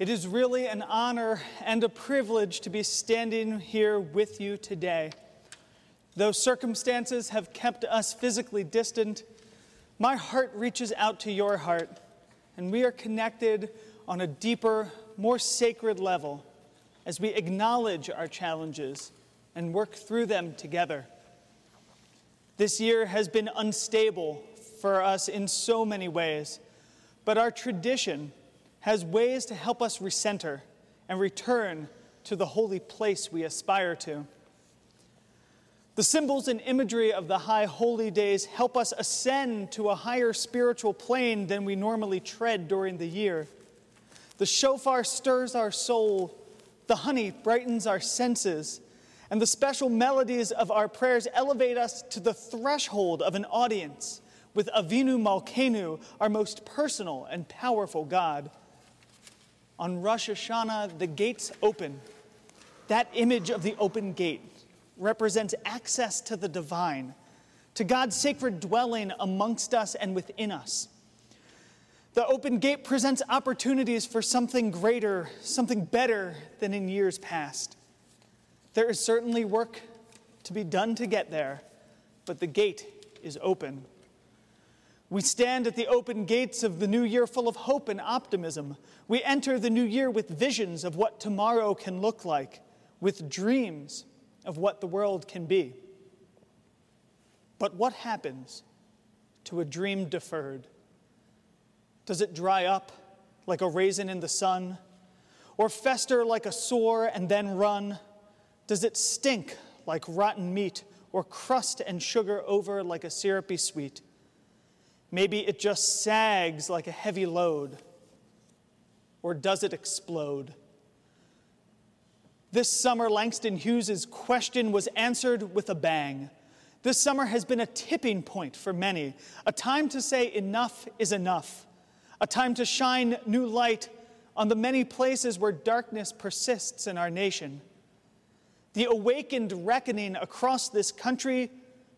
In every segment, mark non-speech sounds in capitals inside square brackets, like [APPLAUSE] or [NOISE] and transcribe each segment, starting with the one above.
It is really an honor and a privilege to be standing here with you today. Though circumstances have kept us physically distant, my heart reaches out to your heart, and we are connected on a deeper, more sacred level as we acknowledge our challenges and work through them together. This year has been unstable for us in so many ways, but our tradition has ways to help us recenter and return to the holy place we aspire to. The symbols and imagery of the high holy days help us ascend to a higher spiritual plane than we normally tread during the year. The shofar stirs our soul, the honey brightens our senses, and the special melodies of our prayers elevate us to the threshold of an audience with Avinu Malkeinu, our most personal and powerful God. On Rosh Hashanah, the gates open. That image of the open gate represents access to the divine, to God's sacred dwelling amongst us and within us. The open gate presents opportunities for something greater, something better than in years past. There is certainly work to be done to get there, but the gate is open. We stand at the open gates of the new year full of hope and optimism. We enter the new year with visions of what tomorrow can look like, with dreams of what the world can be. But what happens to a dream deferred? Does it dry up like a raisin in the sun? Or fester like a sore and then run? Does it stink like rotten meat or crust and sugar over like a syrupy sweet? Maybe it just sags like a heavy load. Or does it explode? This summer, Langston Hughes's question was answered with a bang. This summer has been a tipping point for many, a time to say enough is enough, a time to shine new light on the many places where darkness persists in our nation. The awakened reckoning across this country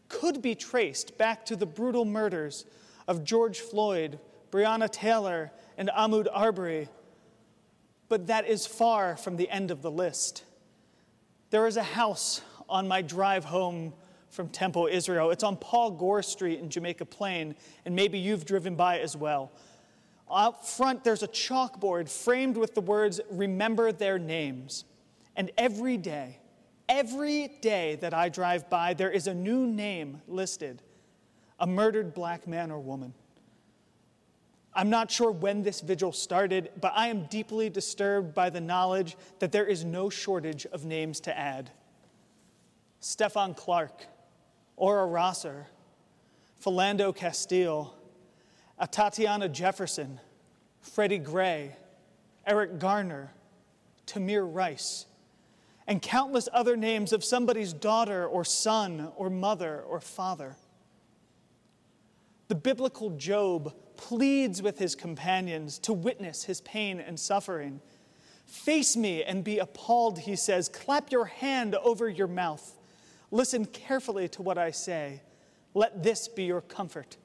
could be traced back to the brutal murders of George Floyd, Breonna Taylor, and Ahmaud Arbery. But that is far from the end of the list. There is a house on my drive home from Temple, Israel. It's on Paul Gore Street in Jamaica Plain, and maybe you've driven by as well. Out front, there's a chalkboard framed with the words, Remember their names. And every day, every day that I drive by, there is a new name listed a murdered black man or woman. I'm not sure when this vigil started, but I am deeply disturbed by the knowledge that there is no shortage of names to add. Stephon Clark, Aura Rosser, Philando Castile, Atatiana Jefferson, Freddie Gray, Eric Garner, Tamir Rice, and countless other names of somebody's daughter or son or mother or father. The biblical Job pleads with his companions to witness his pain and suffering. Face me and be appalled, he says. Clap your hand over your mouth. Listen carefully to what I say. Let this be your comfort.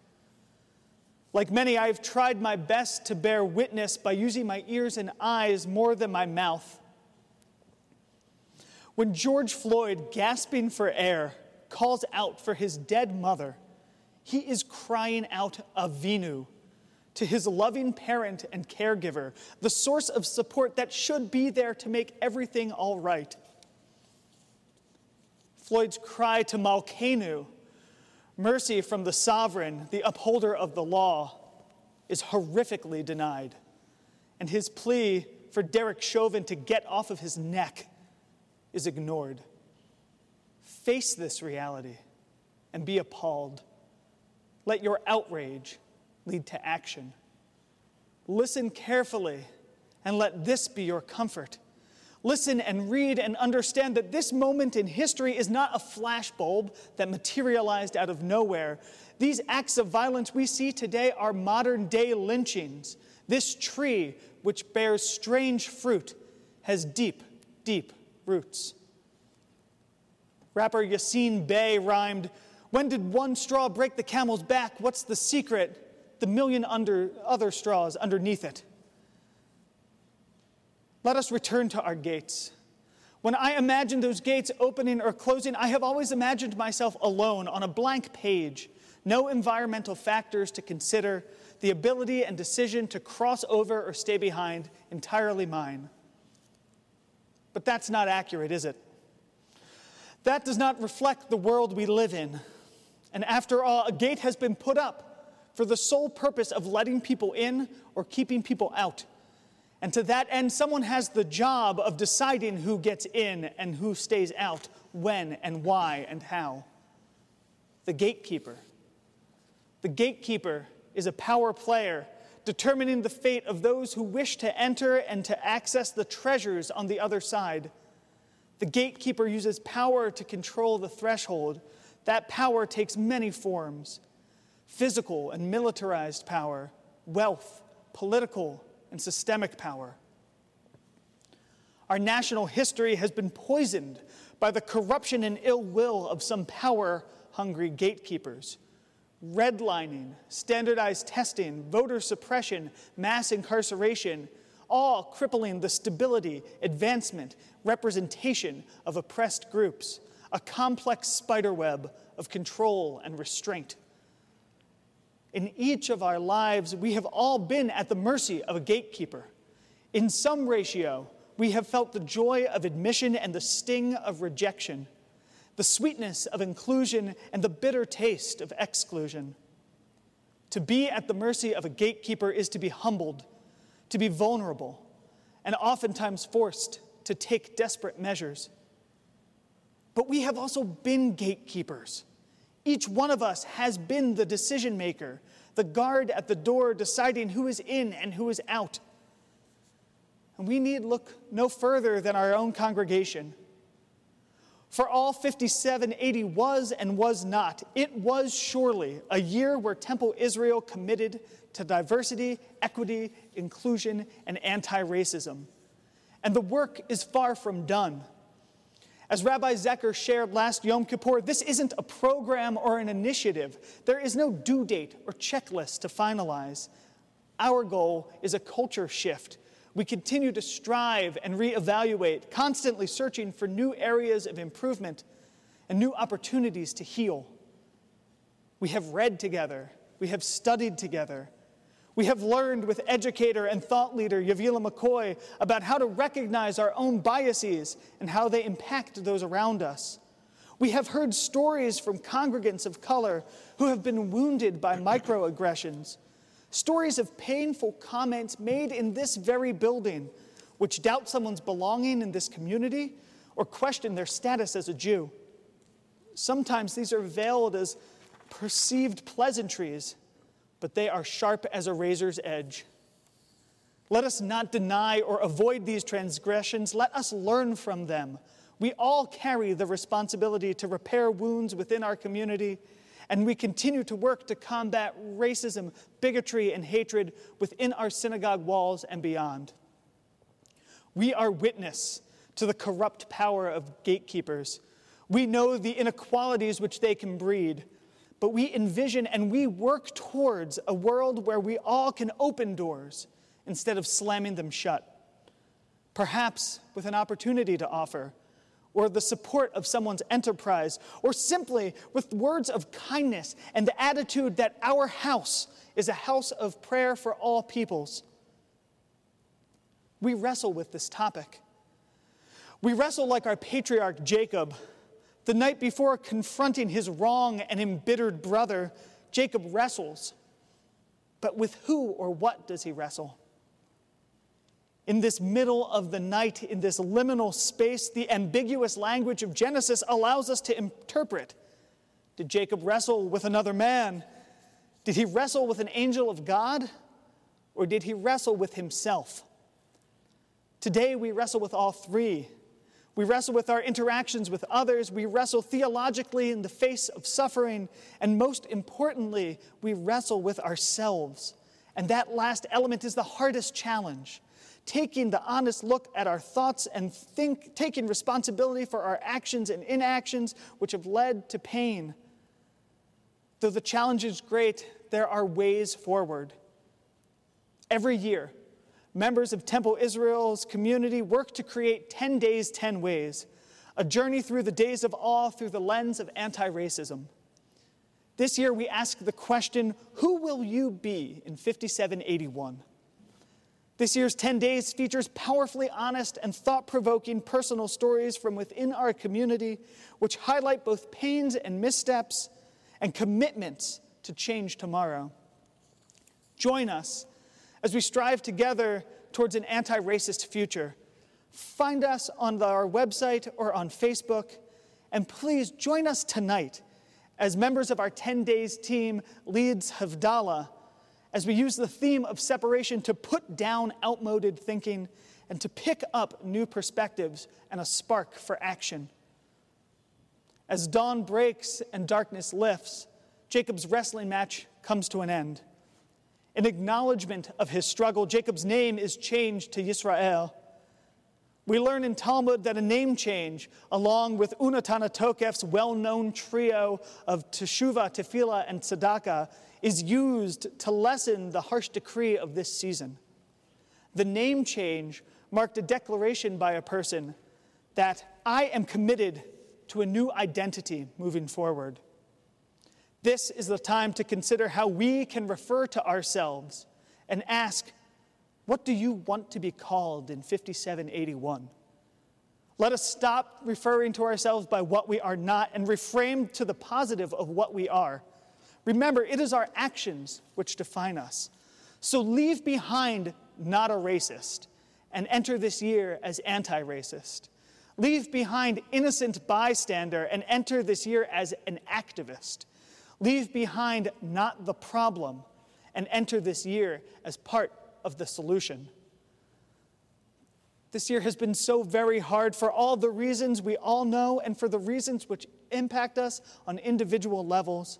Like many, I have tried my best to bear witness by using my ears and eyes more than my mouth. When George Floyd, gasping for air, calls out for his dead mother, he is crying out Avinu to his loving parent and caregiver, the source of support that should be there to make everything all right. Floyd's cry to Malkeinu, mercy from the sovereign, the upholder of the law, is horrifically denied. And his plea for Derek Chauvin to get off of his neck is ignored. Face this reality and be appalled. Let your outrage lead to action. Listen carefully and let this be your comfort. Listen and read and understand that this moment in history is not a flashbulb that materialized out of nowhere. These acts of violence we see today are modern day lynchings. This tree, which bears strange fruit, has deep, deep roots. Rapper Yasiin Bey rhymed, when did one straw break the camel's back? What's the secret? The million under, other straws underneath it. let us return to our gates. When I imagine those gates opening or closing, I have always imagined myself alone on a blank page, no environmental factors to consider, the ability and decision to cross over or stay behind entirely mine. But that's not accurate, is it? That does not reflect the world we live in. And after all, a gate has been put up for the sole purpose of letting people in or keeping people out. And to that end, someone has the job of deciding who gets in and who stays out, when and why and how. The gatekeeper. The gatekeeper is a power player determining the fate of those who wish to enter and to access the treasures on the other side. The gatekeeper uses power to control the threshold. That power takes many forms physical and militarized power, wealth, political, and systemic power. Our national history has been poisoned by the corruption and ill will of some power hungry gatekeepers. Redlining, standardized testing, voter suppression, mass incarceration, all crippling the stability, advancement, representation of oppressed groups, a complex spiderweb of control and restraint. In each of our lives, we have all been at the mercy of a gatekeeper. In some ratio, we have felt the joy of admission and the sting of rejection, the sweetness of inclusion and the bitter taste of exclusion. To be at the mercy of a gatekeeper is to be humbled, to be vulnerable, and oftentimes forced to take desperate measures. But we have also been gatekeepers. Each one of us has been the decision maker, the guard at the door deciding who is in and who is out. And we need look no further than our own congregation. For all 5780 was and was not, it was surely a year where Temple Israel committed to diversity, equity, inclusion, and anti racism. And the work is far from done. As Rabbi Zecher shared last Yom Kippur, this isn't a program or an initiative. There is no due date or checklist to finalize. Our goal is a culture shift. We continue to strive and reevaluate, constantly searching for new areas of improvement and new opportunities to heal. We have read together, we have studied together, we have learned with educator and thought leader Yavilah McCoy about how to recognize our own biases and how they impact those around us. We have heard stories from congregants of color who have been wounded by [COUGHS] microaggressions, stories of painful comments made in this very building, which doubt someone's belonging in this community or question their status as a Jew. Sometimes these are veiled as perceived pleasantries but they are sharp as a razor's edge. Let us not deny or avoid these transgressions. Let us learn from them. We all carry the responsibility to repair wounds within our community, and we continue to work to combat racism, bigotry, and hatred within our synagogue walls and beyond. We are witness to the corrupt power of gatekeepers. We know the inequalities which they can breed but we envision and we work towards a world where we all can open doors instead of slamming them shut. Perhaps with an opportunity to offer, or the support of someone's enterprise, or simply with words of kindness and the attitude that our house is a house of prayer for all peoples. We wrestle with this topic. We wrestle like our patriarch Jacob the night before confronting his wrong and embittered brother, Jacob wrestles. But with who or what does he wrestle? In this middle of the night, in this liminal space, the ambiguous language of Genesis allows us to interpret. Did Jacob wrestle with another man? Did he wrestle with an angel of God? Or did he wrestle with himself? Today we wrestle with all three. We wrestle with our interactions with others. We wrestle theologically in the face of suffering. And most importantly, we wrestle with ourselves. And that last element is the hardest challenge taking the honest look at our thoughts and think, taking responsibility for our actions and inactions which have led to pain. Though the challenge is great, there are ways forward. Every year, members of Temple Israel's community work to create 10 Days, 10 Ways, a journey through the days of awe through the lens of anti racism. This year, we ask the question Who will you be in 5781? This year's 10 Days features powerfully honest and thought provoking personal stories from within our community, which highlight both pains and missteps and commitments to change tomorrow. Join us as we strive together towards an anti racist future. Find us on our website or on Facebook, and please join us tonight as members of our 10 Days team leads Havdalah as we use the theme of separation to put down outmoded thinking and to pick up new perspectives and a spark for action. As dawn breaks and darkness lifts, Jacob's wrestling match comes to an end. In acknowledgement of his struggle, Jacob's name is changed to Yisrael. We learn in Talmud that a name change, along with Unetaneh Tokef's well known trio of Teshuvah, Tefillah, and Tzedakah, is used to lessen the harsh decree of this season. The name change marked a declaration by a person that I am committed to a new identity moving forward. This is the time to consider how we can refer to ourselves and ask, What do you want to be called in 5781? Let us stop referring to ourselves by what we are not and reframe to the positive of what we are. Remember, it is our actions which define us. So leave behind not a racist and enter this year as anti racist. Leave behind innocent bystander and enter this year as an activist. Leave behind not the problem and enter this year as part of the solution. This year has been so very hard for all the reasons we all know and for the reasons which impact us on individual levels.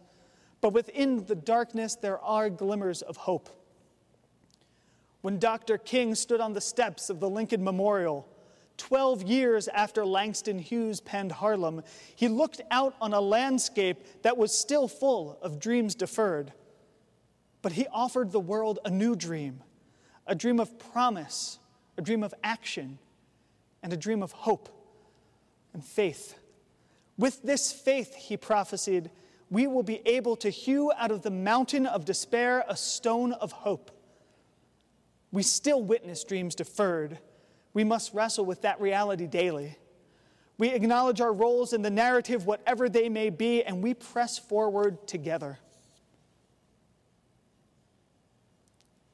But within the darkness, there are glimmers of hope. When Dr. King stood on the steps of the Lincoln Memorial, 12 years after Langston Hughes penned Harlem, he looked out on a landscape that was still full of dreams deferred. But he offered the world a new dream, a dream of promise, a dream of action, and a dream of hope and faith. With this faith, he prophesied, we will be able to hew out of the mountain of despair a stone of hope. We still witness dreams deferred. We must wrestle with that reality daily. We acknowledge our roles in the narrative, whatever they may be, and we press forward together.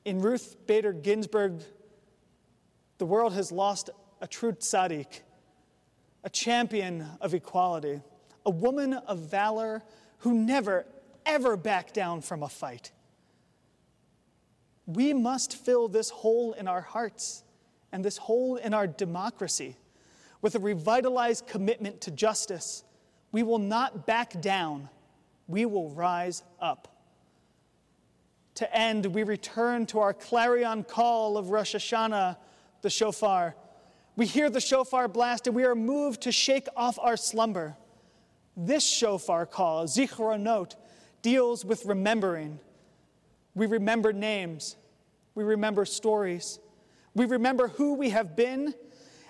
In Ruth Bader Ginsburg, the world has lost a true tzaddik, a champion of equality, a woman of valor who never, ever backed down from a fight. We must fill this hole in our hearts and this hole in our democracy with a revitalized commitment to justice. We will not back down, we will rise up. To end, we return to our clarion call of Rosh Hashanah, the shofar. We hear the shofar blast and we are moved to shake off our slumber. This shofar call, Zichronot, deals with remembering. We remember names, we remember stories, we remember who we have been,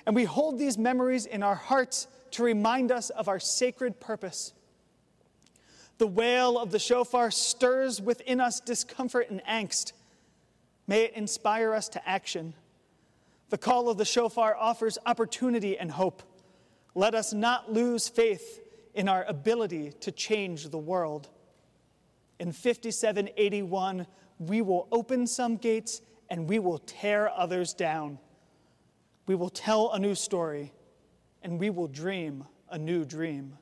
and we hold these memories in our hearts to remind us of our sacred purpose. The wail of the shofar stirs within us discomfort and angst. May it inspire us to action. The call of the shofar offers opportunity and hope. Let us not lose faith in our ability to change the world. In 5781, we will open some gates and we will tear others down. We will tell a new story and we will dream a new dream.